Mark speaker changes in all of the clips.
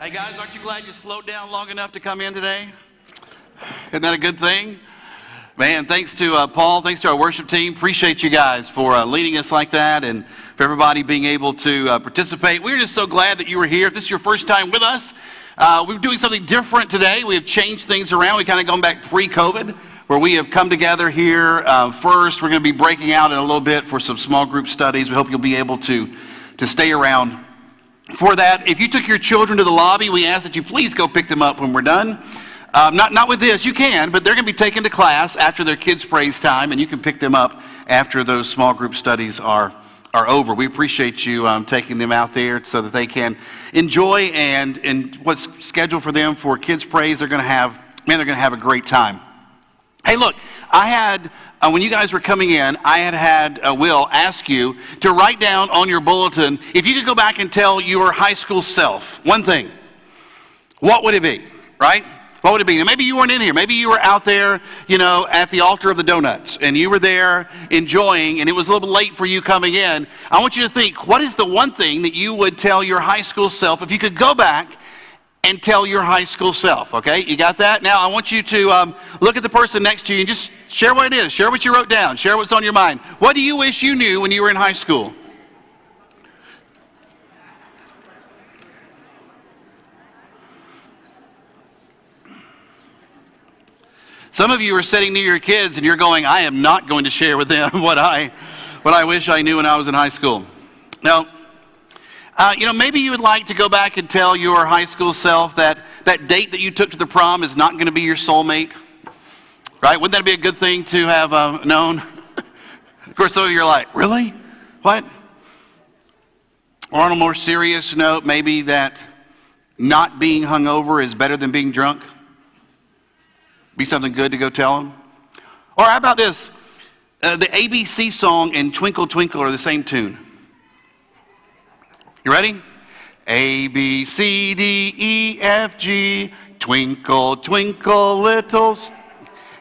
Speaker 1: Hey guys, aren't you glad you slowed down long enough to come in today? Isn't that a good thing? Man, thanks to uh, Paul, thanks to our worship team. Appreciate you guys for uh, leading us like that and for everybody being able to uh, participate. We're just so glad that you were here. If this is your first time with us, uh, we're doing something different today. We have changed things around. We kind of gone back pre COVID, where we have come together here uh, first. We're going to be breaking out in a little bit for some small group studies. We hope you'll be able to, to stay around for that. If you took your children to the lobby, we ask that you please go pick them up when we're done. Um, not, not with this, you can, but they're going to be taken to class after their kids' praise time, and you can pick them up after those small group studies are, are over. We appreciate you um, taking them out there so that they can enjoy and, and what's scheduled for them for kids' praise. They're going to have, man, they're going to have a great time. Hey, look, I had, uh, when you guys were coming in, I had had uh, Will ask you to write down on your bulletin if you could go back and tell your high school self one thing, what would it be, right? What would it be? Now, maybe you weren't in here. Maybe you were out there, you know, at the altar of the donuts, and you were there enjoying, and it was a little late for you coming in. I want you to think what is the one thing that you would tell your high school self if you could go back and tell your high school self? Okay, you got that? Now, I want you to um, look at the person next to you and just share what it is. Share what you wrote down. Share what's on your mind. What do you wish you knew when you were in high school? Some of you are sitting near your kids and you're going, I am not going to share with them what I, what I wish I knew when I was in high school. Now, uh, you know, maybe you would like to go back and tell your high school self that that date that you took to the prom is not going to be your soulmate. Right? Wouldn't that be a good thing to have uh, known? of course, some of you are like, really? What? Or on a more serious note, maybe that not being hungover is better than being drunk. Be something good to go tell them. Or how about this? Uh, the ABC song and Twinkle Twinkle are the same tune. You ready? A, B, C, D, E, F, G, twinkle, twinkle, little.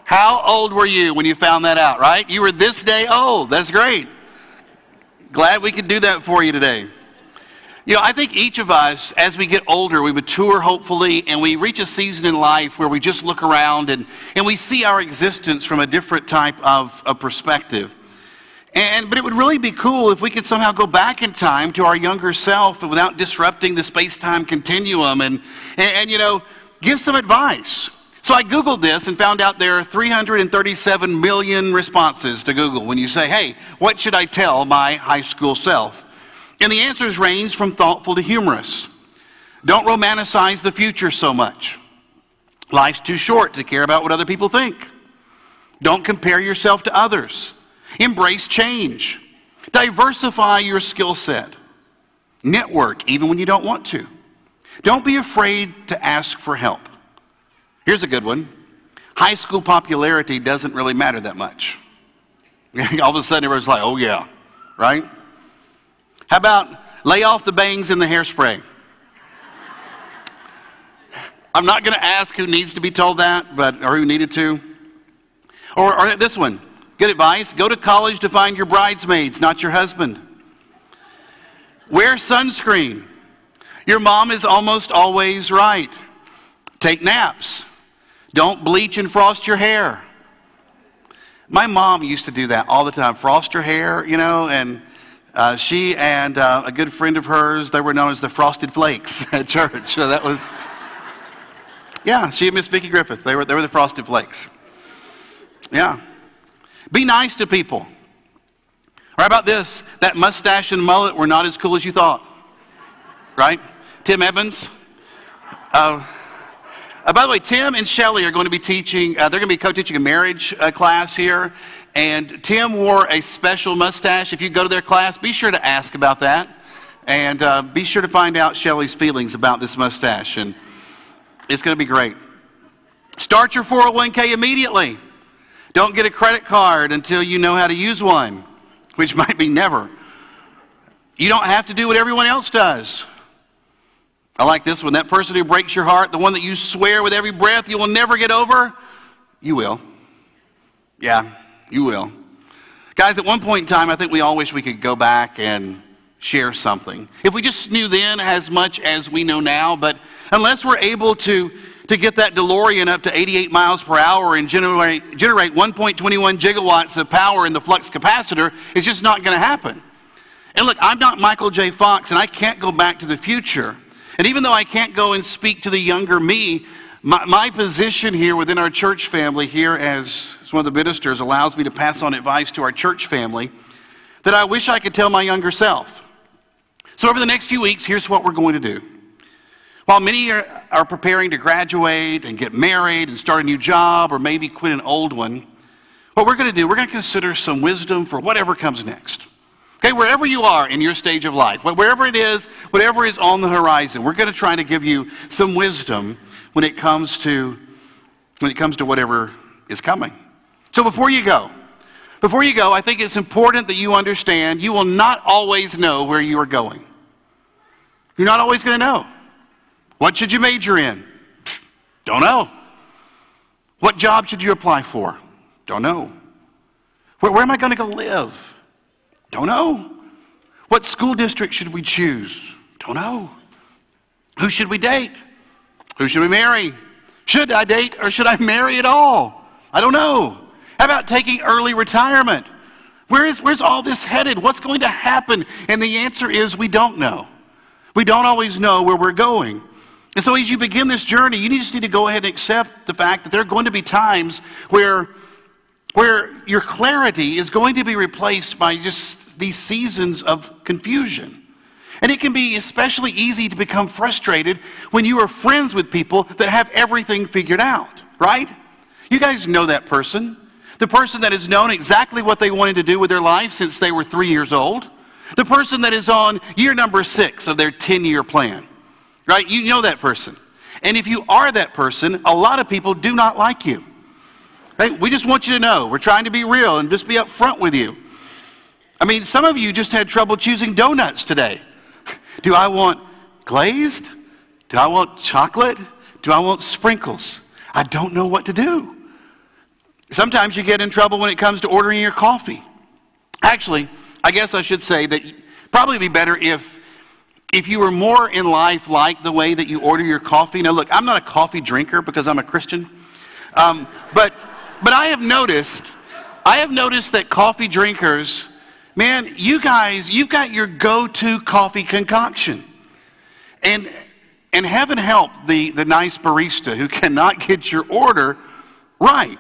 Speaker 1: How old were you when you found that out, right? You were this day old. That's great. Glad we could do that for you today. You know, I think each of us, as we get older, we mature hopefully, and we reach a season in life where we just look around and, and we see our existence from a different type of, of perspective. And, but it would really be cool if we could somehow go back in time to our younger self without disrupting the space time continuum and, and, and, you know, give some advice. So I Googled this and found out there are 337 million responses to Google when you say, hey, what should I tell my high school self? And the answers range from thoughtful to humorous. Don't romanticize the future so much. Life's too short to care about what other people think. Don't compare yourself to others. Embrace change. Diversify your skill set. Network even when you don't want to. Don't be afraid to ask for help. Here's a good one high school popularity doesn't really matter that much. All of a sudden, everyone's like, oh, yeah, right? How about lay off the bangs and the hairspray? I'm not going to ask who needs to be told that, but or who needed to. Or, or this one, good advice: go to college to find your bridesmaids, not your husband. Wear sunscreen. Your mom is almost always right. Take naps. Don't bleach and frost your hair. My mom used to do that all the time. Frost her hair, you know, and uh, she and uh, a good friend of hers, they were known as the Frosted Flakes at church. So that was, yeah, she and Miss Vicki Griffith, they were, they were the Frosted Flakes. Yeah. Be nice to people. Or how about this? That mustache and mullet were not as cool as you thought. Right? Tim Evans. Uh, uh, by the way, Tim and Shelly are going to be teaching, uh, they're going to be co teaching a marriage uh, class here. And Tim wore a special mustache. If you go to their class, be sure to ask about that. And uh, be sure to find out Shelly's feelings about this mustache. And it's going to be great. Start your 401k immediately. Don't get a credit card until you know how to use one, which might be never. You don't have to do what everyone else does. I like this one. That person who breaks your heart, the one that you swear with every breath you will never get over, you will. Yeah, you will. Guys, at one point in time, I think we all wish we could go back and share something. If we just knew then as much as we know now, but unless we're able to, to get that DeLorean up to 88 miles per hour and generate, generate 1.21 gigawatts of power in the flux capacitor, is just not going to happen. And look, I'm not Michael J. Fox, and I can't go back to the future. And even though I can't go and speak to the younger me, my, my position here within our church family, here as, as one of the ministers, allows me to pass on advice to our church family that I wish I could tell my younger self. So, over the next few weeks, here's what we're going to do. While many are, are preparing to graduate and get married and start a new job or maybe quit an old one, what we're going to do, we're going to consider some wisdom for whatever comes next. Okay, wherever you are in your stage of life, wherever it is, whatever is on the horizon, we're going to try to give you some wisdom when it comes to when it comes to whatever is coming. So before you go, before you go, I think it's important that you understand you will not always know where you are going. You're not always going to know. What should you major in? Don't know. What job should you apply for? Don't know. Where, where am I going to go live? Don't know. What school district should we choose? Don't know. Who should we date? Who should we marry? Should I date or should I marry at all? I don't know. How about taking early retirement? Where is, where's all this headed? What's going to happen? And the answer is we don't know. We don't always know where we're going. And so as you begin this journey, you just need to go ahead and accept the fact that there are going to be times where where your clarity is going to be replaced by just these seasons of confusion. And it can be especially easy to become frustrated when you are friends with people that have everything figured out, right? You guys know that person. The person that has known exactly what they wanted to do with their life since they were three years old. The person that is on year number six of their 10 year plan, right? You know that person. And if you are that person, a lot of people do not like you. Hey, we just want you to know. We're trying to be real and just be upfront with you. I mean, some of you just had trouble choosing donuts today. Do I want glazed? Do I want chocolate? Do I want sprinkles? I don't know what to do. Sometimes you get in trouble when it comes to ordering your coffee. Actually, I guess I should say that probably be better if if you were more in life like the way that you order your coffee. Now, look, I'm not a coffee drinker because I'm a Christian, um, but but I have noticed, I have noticed that coffee drinkers, man, you guys, you've got your go-to coffee concoction. And, and heaven help the, the nice barista who cannot get your order right.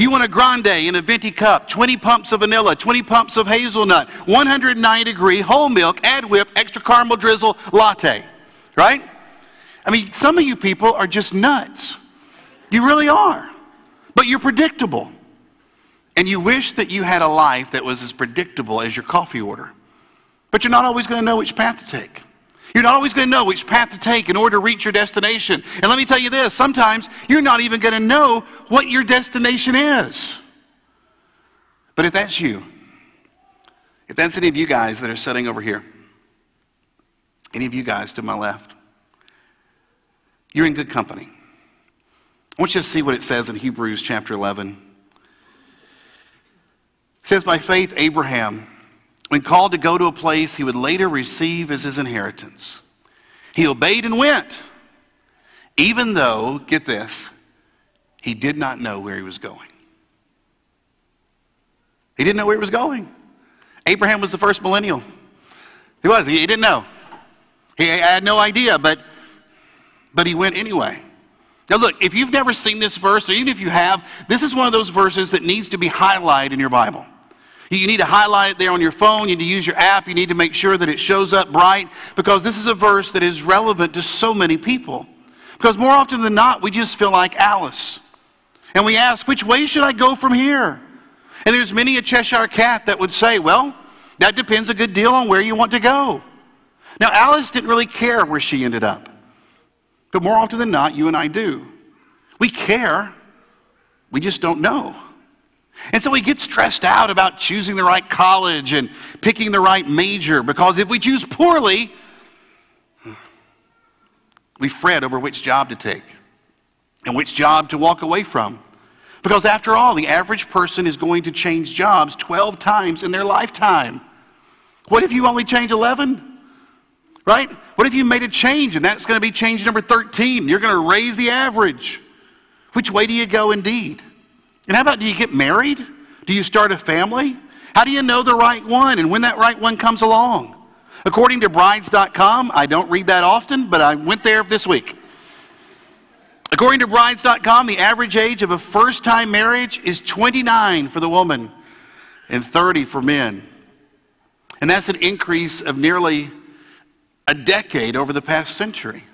Speaker 1: You want a grande in a venti cup, 20 pumps of vanilla, 20 pumps of hazelnut, 109 degree whole milk, add whip, extra caramel drizzle latte, right? I mean, some of you people are just nuts. You really are. But you're predictable. And you wish that you had a life that was as predictable as your coffee order. But you're not always going to know which path to take. You're not always going to know which path to take in order to reach your destination. And let me tell you this sometimes you're not even going to know what your destination is. But if that's you, if that's any of you guys that are sitting over here, any of you guys to my left, you're in good company. I want you to see what it says in Hebrews chapter 11. It says, By faith, Abraham, when called to go to a place he would later receive as his inheritance, he obeyed and went, even though, get this, he did not know where he was going. He didn't know where he was going. Abraham was the first millennial. He was, he, didn't know. He had no idea, but, but he went anyway. Now, look, if you've never seen this verse, or even if you have, this is one of those verses that needs to be highlighted in your Bible. You need to highlight it there on your phone. You need to use your app. You need to make sure that it shows up bright because this is a verse that is relevant to so many people. Because more often than not, we just feel like Alice. And we ask, which way should I go from here? And there's many a Cheshire cat that would say, well, that depends a good deal on where you want to go. Now, Alice didn't really care where she ended up. But more often than not, you and I do. We care, we just don't know. And so we get stressed out about choosing the right college and picking the right major because if we choose poorly, we fret over which job to take and which job to walk away from. Because after all, the average person is going to change jobs 12 times in their lifetime. What if you only change 11? Right? What if you made a change and that's going to be change number 13? You're going to raise the average. Which way do you go indeed? And how about do you get married? Do you start a family? How do you know the right one and when that right one comes along? According to brides.com, I don't read that often, but I went there this week. According to brides.com, the average age of a first time marriage is 29 for the woman and 30 for men. And that's an increase of nearly a decade over the past century.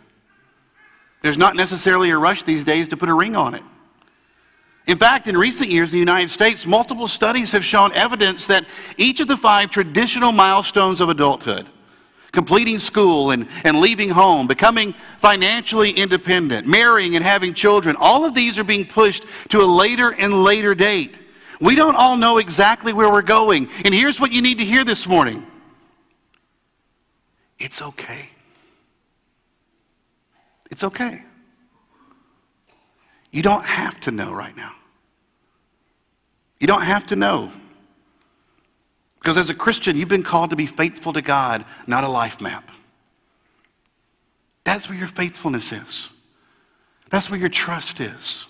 Speaker 1: There's not necessarily a rush these days to put a ring on it. In fact, in recent years in the United States, multiple studies have shown evidence that each of the five traditional milestones of adulthood completing school and, and leaving home, becoming financially independent, marrying and having children all of these are being pushed to a later and later date. We don't all know exactly where we're going. And here's what you need to hear this morning it's okay. It's okay. You don't have to know right now. You don't have to know. Because as a Christian, you've been called to be faithful to God, not a life map. That's where your faithfulness is. That's where your trust is.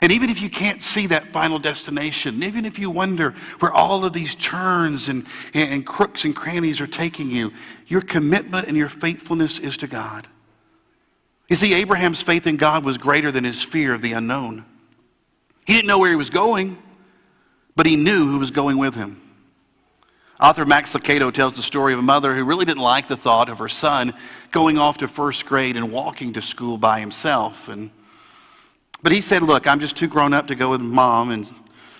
Speaker 1: And even if you can't see that final destination, even if you wonder where all of these turns and, and crooks and crannies are taking you, your commitment and your faithfulness is to God. You see, Abraham's faith in God was greater than his fear of the unknown. He didn't know where he was going, but he knew who was going with him. Author Max Lucado tells the story of a mother who really didn't like the thought of her son going off to first grade and walking to school by himself. And, but he said, Look, I'm just too grown up to go with mom. And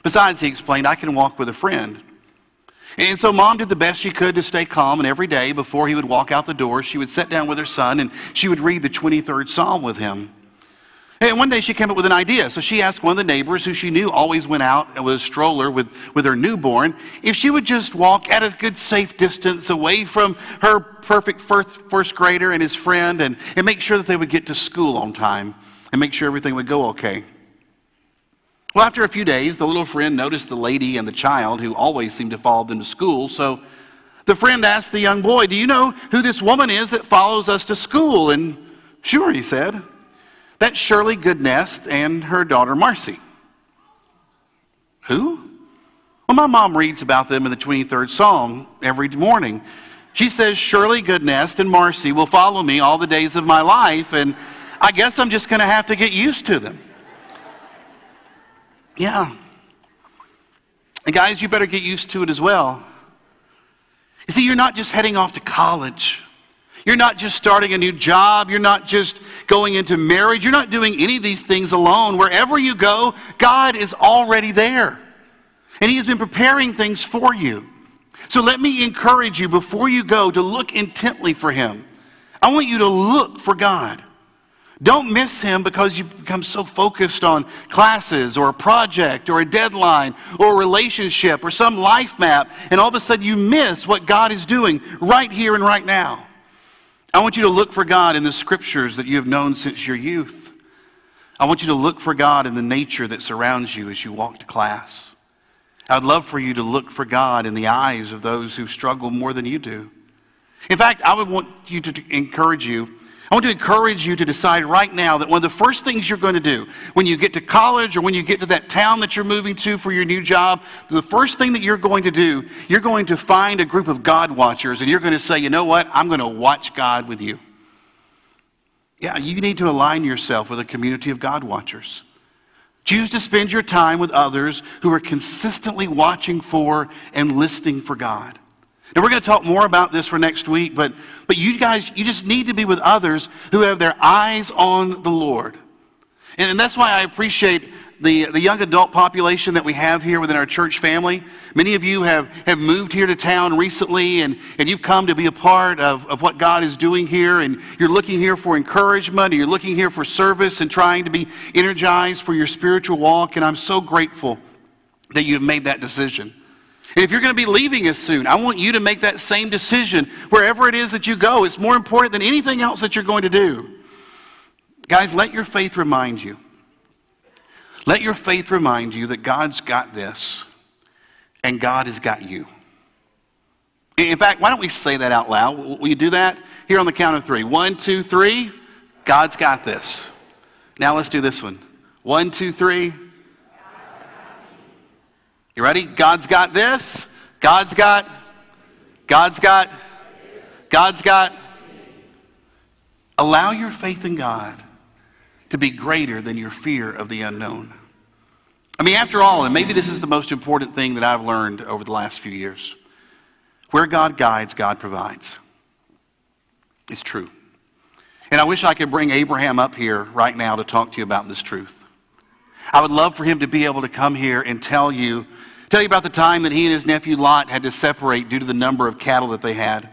Speaker 1: besides, he explained, I can walk with a friend. And so mom did the best she could to stay calm, and every day before he would walk out the door, she would sit down with her son and she would read the 23rd Psalm with him. And one day she came up with an idea. So she asked one of the neighbors, who she knew always went out with a stroller with, with her newborn, if she would just walk at a good, safe distance away from her perfect first, first grader and his friend and, and make sure that they would get to school on time and make sure everything would go okay. Well, after a few days, the little friend noticed the lady and the child who always seemed to follow them to school. So the friend asked the young boy, Do you know who this woman is that follows us to school? And sure, he said. That's Shirley Goodness and her daughter Marcy. Who? Well, my mom reads about them in the 23rd Psalm every morning. She says, Shirley Goodness and Marcy will follow me all the days of my life, and I guess I'm just going to have to get used to them. Yeah. And guys, you better get used to it as well. You see, you're not just heading off to college. You're not just starting a new job. You're not just going into marriage. You're not doing any of these things alone. Wherever you go, God is already there. And He has been preparing things for you. So let me encourage you before you go to look intently for Him. I want you to look for God. Don't miss Him because you become so focused on classes or a project or a deadline or a relationship or some life map, and all of a sudden you miss what God is doing right here and right now. I want you to look for God in the scriptures that you have known since your youth. I want you to look for God in the nature that surrounds you as you walk to class. I'd love for you to look for God in the eyes of those who struggle more than you do. In fact, I would want you to encourage you I want to encourage you to decide right now that one of the first things you're going to do when you get to college or when you get to that town that you're moving to for your new job, the first thing that you're going to do, you're going to find a group of God watchers and you're going to say, you know what? I'm going to watch God with you. Yeah, you need to align yourself with a community of God watchers. Choose to spend your time with others who are consistently watching for and listening for God. And we're going to talk more about this for next week, but, but you guys, you just need to be with others who have their eyes on the Lord. And, and that's why I appreciate the, the young adult population that we have here within our church family. Many of you have, have moved here to town recently, and, and you've come to be a part of, of what God is doing here, and you're looking here for encouragement, and you're looking here for service and trying to be energized for your spiritual walk, and I'm so grateful that you've made that decision. And if you're going to be leaving us soon, I want you to make that same decision wherever it is that you go. It's more important than anything else that you're going to do. Guys, let your faith remind you. Let your faith remind you that God's got this and God has got you. In fact, why don't we say that out loud? Will you do that? Here on the count of three. One, two, three. God's got this. Now let's do this one. One, two, three. You ready? God's got this. God's got. God's got. God's got. Allow your faith in God to be greater than your fear of the unknown. I mean, after all, and maybe this is the most important thing that I've learned over the last few years where God guides, God provides. It's true. And I wish I could bring Abraham up here right now to talk to you about this truth. I would love for him to be able to come here and tell you, tell you about the time that he and his nephew Lot had to separate due to the number of cattle that they had.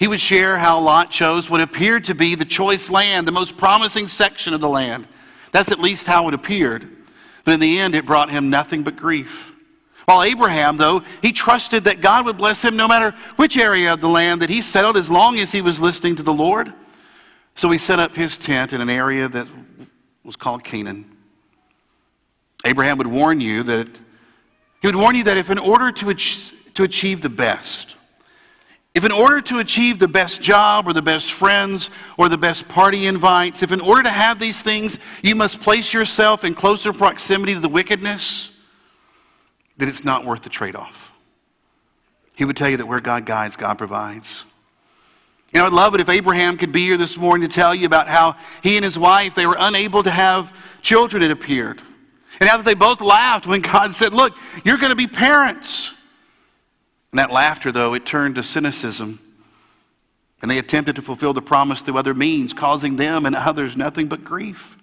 Speaker 1: He would share how Lot chose what appeared to be the choice land, the most promising section of the land. That's at least how it appeared. But in the end, it brought him nothing but grief. While Abraham, though, he trusted that God would bless him no matter which area of the land that he settled as long as he was listening to the Lord. So he set up his tent in an area that was called Canaan. Abraham would warn you that he would warn you that if in order to, ach- to achieve the best, if in order to achieve the best job or the best friends or the best party invites, if in order to have these things you must place yourself in closer proximity to the wickedness, that it's not worth the trade off. He would tell you that where God guides, God provides. You know, I'd love it if Abraham could be here this morning to tell you about how he and his wife, they were unable to have children, it appeared. And how that they both laughed when God said, Look, you're going to be parents. And that laughter, though, it turned to cynicism. And they attempted to fulfill the promise through other means, causing them and others nothing but grief.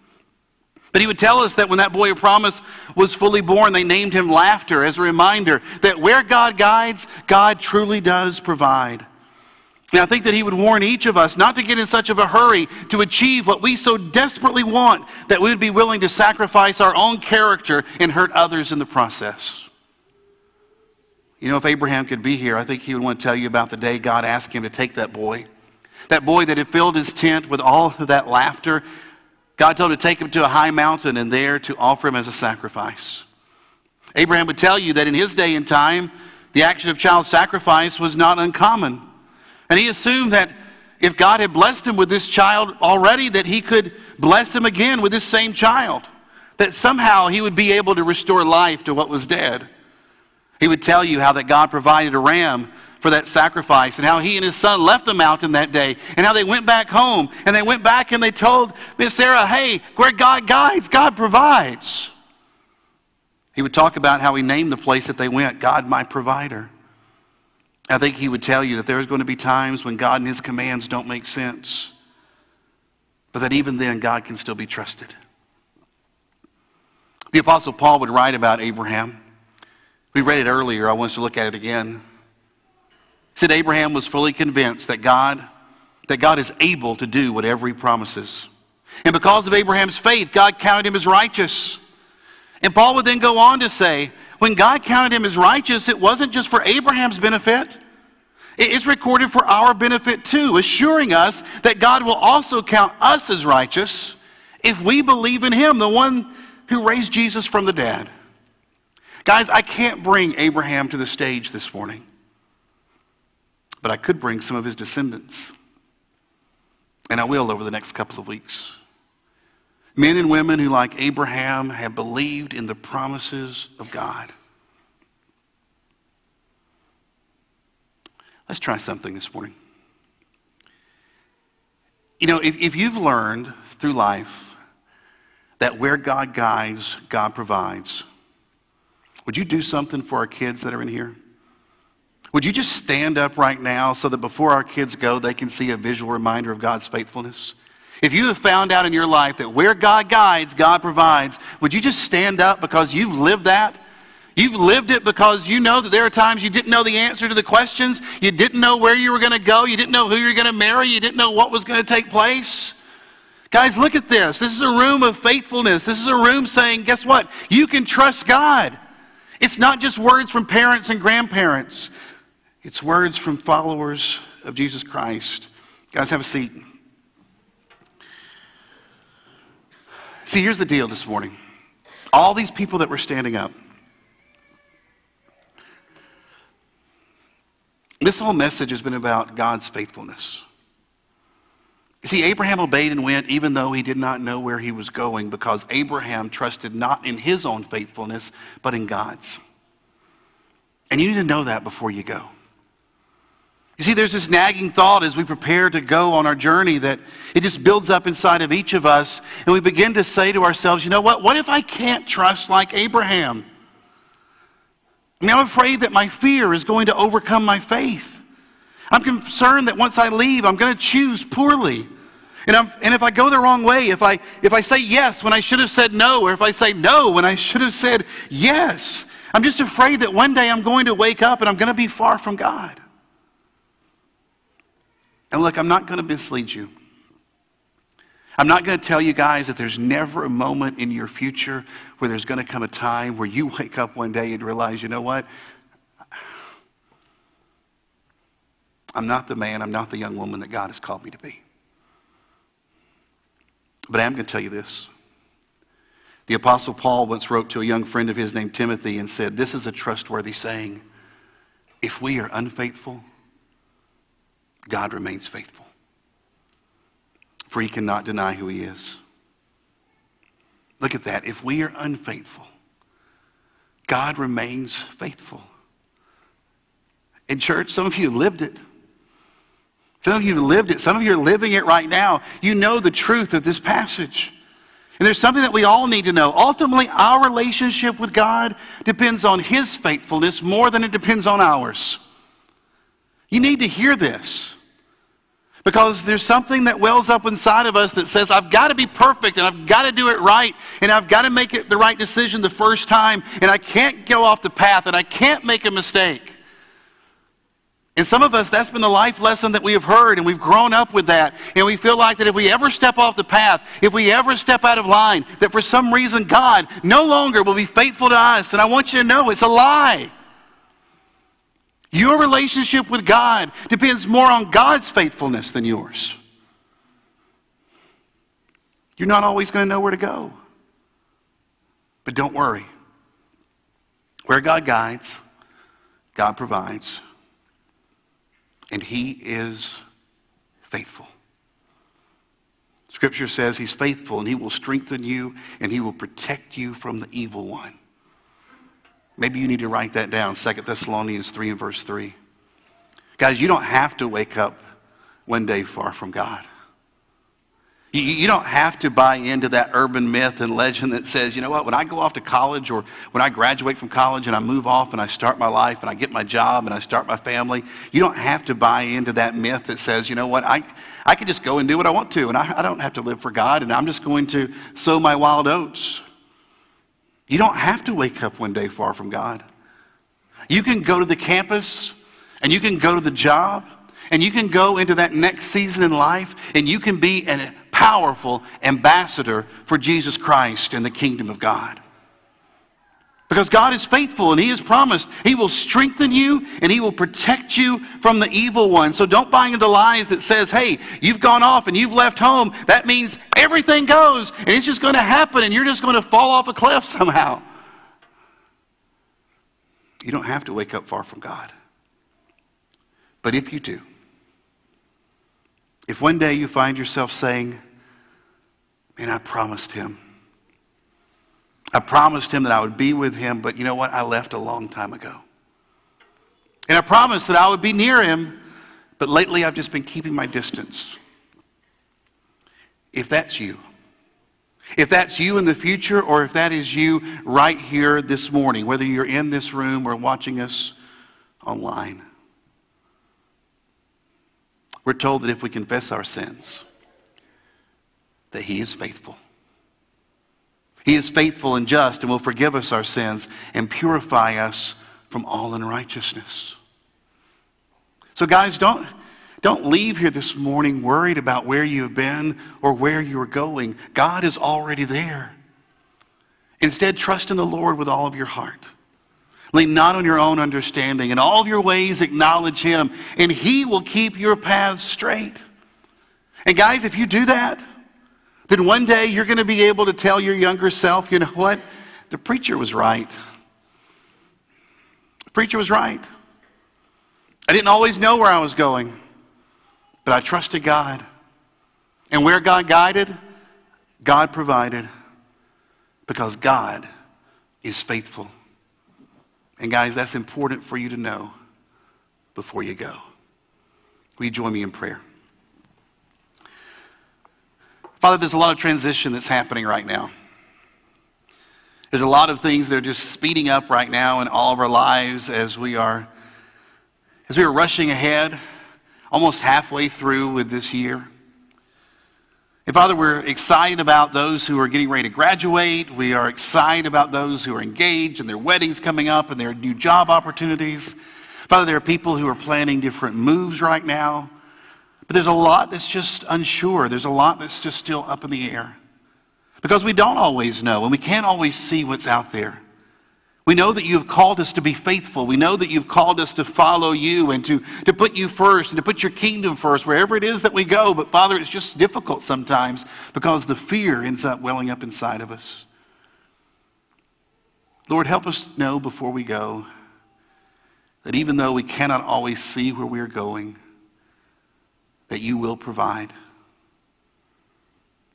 Speaker 1: But he would tell us that when that boy of promise was fully born, they named him Laughter as a reminder that where God guides, God truly does provide. And I think that he would warn each of us not to get in such of a hurry to achieve what we so desperately want that we would be willing to sacrifice our own character and hurt others in the process. You know, if Abraham could be here, I think he would want to tell you about the day God asked him to take that boy. That boy that had filled his tent with all of that laughter. God told him to take him to a high mountain and there to offer him as a sacrifice. Abraham would tell you that in his day and time, the action of child sacrifice was not uncommon. And he assumed that if God had blessed him with this child already, that he could bless him again with this same child. That somehow he would be able to restore life to what was dead. He would tell you how that God provided a ram for that sacrifice and how he and his son left the mountain that day and how they went back home and they went back and they told Miss Sarah, hey, where God guides, God provides. He would talk about how he named the place that they went, God my provider. I think he would tell you that there's going to be times when God and his commands don't make sense, but that even then God can still be trusted. The Apostle Paul would write about Abraham. We read it earlier. I want us to look at it again. He said Abraham was fully convinced that God, that God is able to do whatever he promises. And because of Abraham's faith, God counted him as righteous. And Paul would then go on to say, when God counted him as righteous, it wasn't just for Abraham's benefit. It's recorded for our benefit too, assuring us that God will also count us as righteous if we believe in him, the one who raised Jesus from the dead. Guys, I can't bring Abraham to the stage this morning, but I could bring some of his descendants. And I will over the next couple of weeks. Men and women who, like Abraham, have believed in the promises of God. Let's try something this morning. You know, if, if you've learned through life that where God guides, God provides, would you do something for our kids that are in here? Would you just stand up right now so that before our kids go, they can see a visual reminder of God's faithfulness? If you have found out in your life that where God guides, God provides, would you just stand up because you've lived that? You've lived it because you know that there are times you didn't know the answer to the questions. You didn't know where you were going to go. You didn't know who you were going to marry. You didn't know what was going to take place. Guys, look at this. This is a room of faithfulness. This is a room saying, guess what? You can trust God. It's not just words from parents and grandparents, it's words from followers of Jesus Christ. Guys, have a seat. See, here's the deal this morning. All these people that were standing up, This whole message has been about God's faithfulness. You see, Abraham obeyed and went even though he did not know where he was going because Abraham trusted not in his own faithfulness, but in God's. And you need to know that before you go. You see, there's this nagging thought as we prepare to go on our journey that it just builds up inside of each of us, and we begin to say to ourselves, you know what? What if I can't trust like Abraham? I mean, I'm afraid that my fear is going to overcome my faith. I'm concerned that once I leave, I'm going to choose poorly. And, and, if I go the wrong way, if I, if I say yes when I should have said no, or if I say no when I should have said yes, I'm just afraid that one day I'm going to wake up and I'm going to be far from God. And look, I'm not going to mislead you. I'm not going to tell you guys that there's never a moment in your future where there's going to come a time where you wake up one day and realize, you know what? I'm not the man, I'm not the young woman that God has called me to be. But I am going to tell you this. The Apostle Paul once wrote to a young friend of his named Timothy and said, This is a trustworthy saying. If we are unfaithful, God remains faithful. For he cannot deny who he is. Look at that. If we are unfaithful, God remains faithful. In church, some of you lived it. Some of you lived it. Some of you are living it right now. You know the truth of this passage. And there's something that we all need to know. Ultimately, our relationship with God depends on His faithfulness more than it depends on ours. You need to hear this. Because there's something that wells up inside of us that says, I've got to be perfect and I've got to do it right and I've got to make it the right decision the first time and I can't go off the path and I can't make a mistake. And some of us, that's been the life lesson that we have heard, and we've grown up with that. And we feel like that if we ever step off the path, if we ever step out of line, that for some reason God no longer will be faithful to us. And I want you to know it's a lie. Your relationship with God depends more on God's faithfulness than yours. You're not always going to know where to go. But don't worry. Where God guides, God provides and he is faithful. Scripture says he's faithful and he will strengthen you and he will protect you from the evil one. Maybe you need to write that down, 2 Thessalonians 3 and verse 3. Guys, you don't have to wake up one day far from God. You, you don't have to buy into that urban myth and legend that says, you know what, when I go off to college or when I graduate from college and I move off and I start my life and I get my job and I start my family, you don't have to buy into that myth that says, you know what, I, I can just go and do what I want to and I, I don't have to live for God and I'm just going to sow my wild oats. You don't have to wake up one day far from God. You can go to the campus and you can go to the job and you can go into that next season in life and you can be a powerful ambassador for Jesus Christ and the kingdom of God. Because God is faithful and He has promised He will strengthen you and He will protect you from the evil one. So don't buy into lies that says, hey, you've gone off and you've left home. That means everything goes and it's just going to happen and you're just going to fall off a cliff somehow. You don't have to wake up far from God. But if you do, if one day you find yourself saying, and I promised him. I promised him that I would be with him, but you know what? I left a long time ago. And I promised that I would be near him, but lately I've just been keeping my distance. If that's you, if that's you in the future, or if that is you right here this morning, whether you're in this room or watching us online, we're told that if we confess our sins, that He is faithful. He is faithful and just and will forgive us our sins and purify us from all unrighteousness. So, guys, don't, don't leave here this morning worried about where you've been or where you're going. God is already there. Instead, trust in the Lord with all of your heart. Lean not on your own understanding. In all of your ways, acknowledge Him, and He will keep your paths straight. And, guys, if you do that, then one day you're going to be able to tell your younger self, you know what? The preacher was right. The preacher was right. I didn't always know where I was going, but I trusted God. And where God guided, God provided because God is faithful. And guys, that's important for you to know before you go. Will you join me in prayer? Father, there's a lot of transition that's happening right now. There's a lot of things that are just speeding up right now in all of our lives as we are as we are rushing ahead, almost halfway through with this year. And Father, we're excited about those who are getting ready to graduate. We are excited about those who are engaged and their weddings coming up and their new job opportunities. Father, there are people who are planning different moves right now. But there's a lot that's just unsure. There's a lot that's just still up in the air. Because we don't always know and we can't always see what's out there. We know that you've called us to be faithful. We know that you've called us to follow you and to, to put you first and to put your kingdom first wherever it is that we go. But Father, it's just difficult sometimes because the fear ends up welling up inside of us. Lord, help us know before we go that even though we cannot always see where we are going, that you will provide.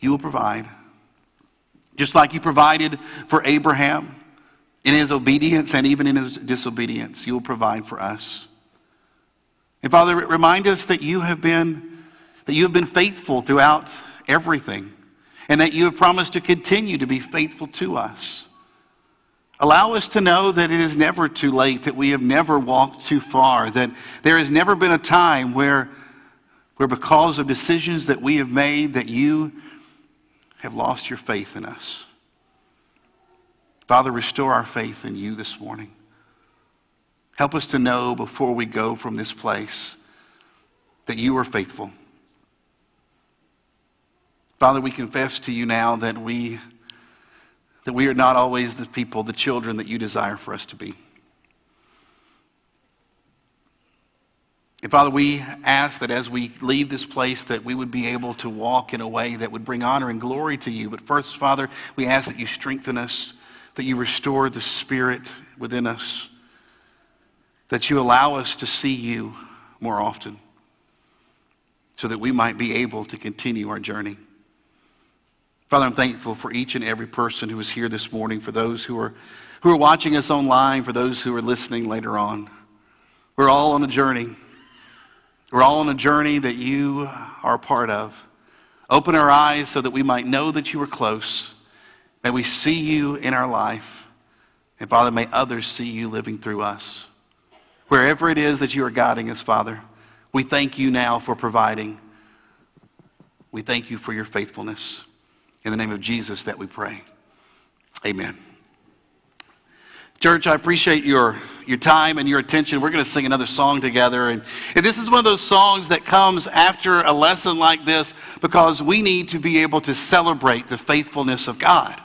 Speaker 1: You will provide. Just like you provided for Abraham in his obedience and even in his disobedience, you will provide for us. And Father, remind us that you have been that you have been faithful throughout everything and that you have promised to continue to be faithful to us. Allow us to know that it is never too late, that we have never walked too far, that there has never been a time where where because of decisions that we have made that you have lost your faith in us. Father, restore our faith in you this morning. Help us to know before we go from this place that you are faithful. Father, we confess to you now that we, that we are not always the people, the children that you desire for us to be. And Father, we ask that as we leave this place that we would be able to walk in a way that would bring honor and glory to you. But first, Father, we ask that you strengthen us, that you restore the spirit within us, that you allow us to see you more often so that we might be able to continue our journey. Father, I'm thankful for each and every person who is here this morning, for those who are, who are watching us online, for those who are listening later on. We're all on a journey. We're all on a journey that you are a part of. Open our eyes so that we might know that you are close. May we see you in our life. And Father, may others see you living through us. Wherever it is that you are guiding us, Father, we thank you now for providing. We thank you for your faithfulness. In the name of Jesus that we pray. Amen. Church, I appreciate your, your time and your attention. We're going to sing another song together. And, and this is one of those songs that comes after a lesson like this because we need to be able to celebrate the faithfulness of God.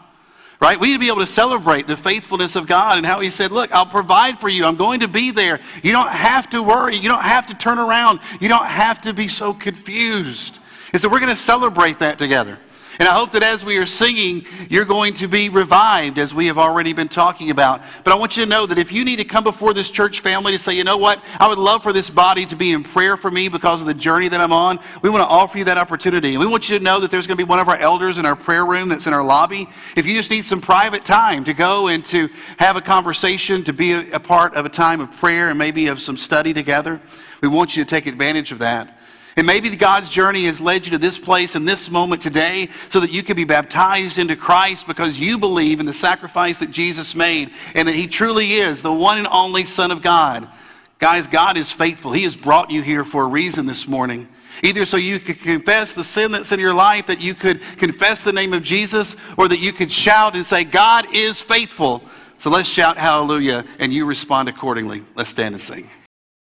Speaker 1: Right? We need to be able to celebrate the faithfulness of God and how He said, Look, I'll provide for you. I'm going to be there. You don't have to worry. You don't have to turn around. You don't have to be so confused. And so we're going to celebrate that together. And I hope that as we are singing, you're going to be revived, as we have already been talking about. But I want you to know that if you need to come before this church family to say, you know what, I would love for this body to be in prayer for me because of the journey that I'm on, we want to offer you that opportunity. And we want you to know that there's going to be one of our elders in our prayer room that's in our lobby. If you just need some private time to go and to have a conversation, to be a, a part of a time of prayer and maybe of some study together, we want you to take advantage of that. And maybe God's journey has led you to this place in this moment today so that you could be baptized into Christ because you believe in the sacrifice that Jesus made and that He truly is the one and only Son of God. Guys, God is faithful. He has brought you here for a reason this morning. Either so you could confess the sin that's in your life, that you could confess the name of Jesus, or that you could shout and say, God is faithful. So let's shout hallelujah, and you respond accordingly. Let's stand and sing.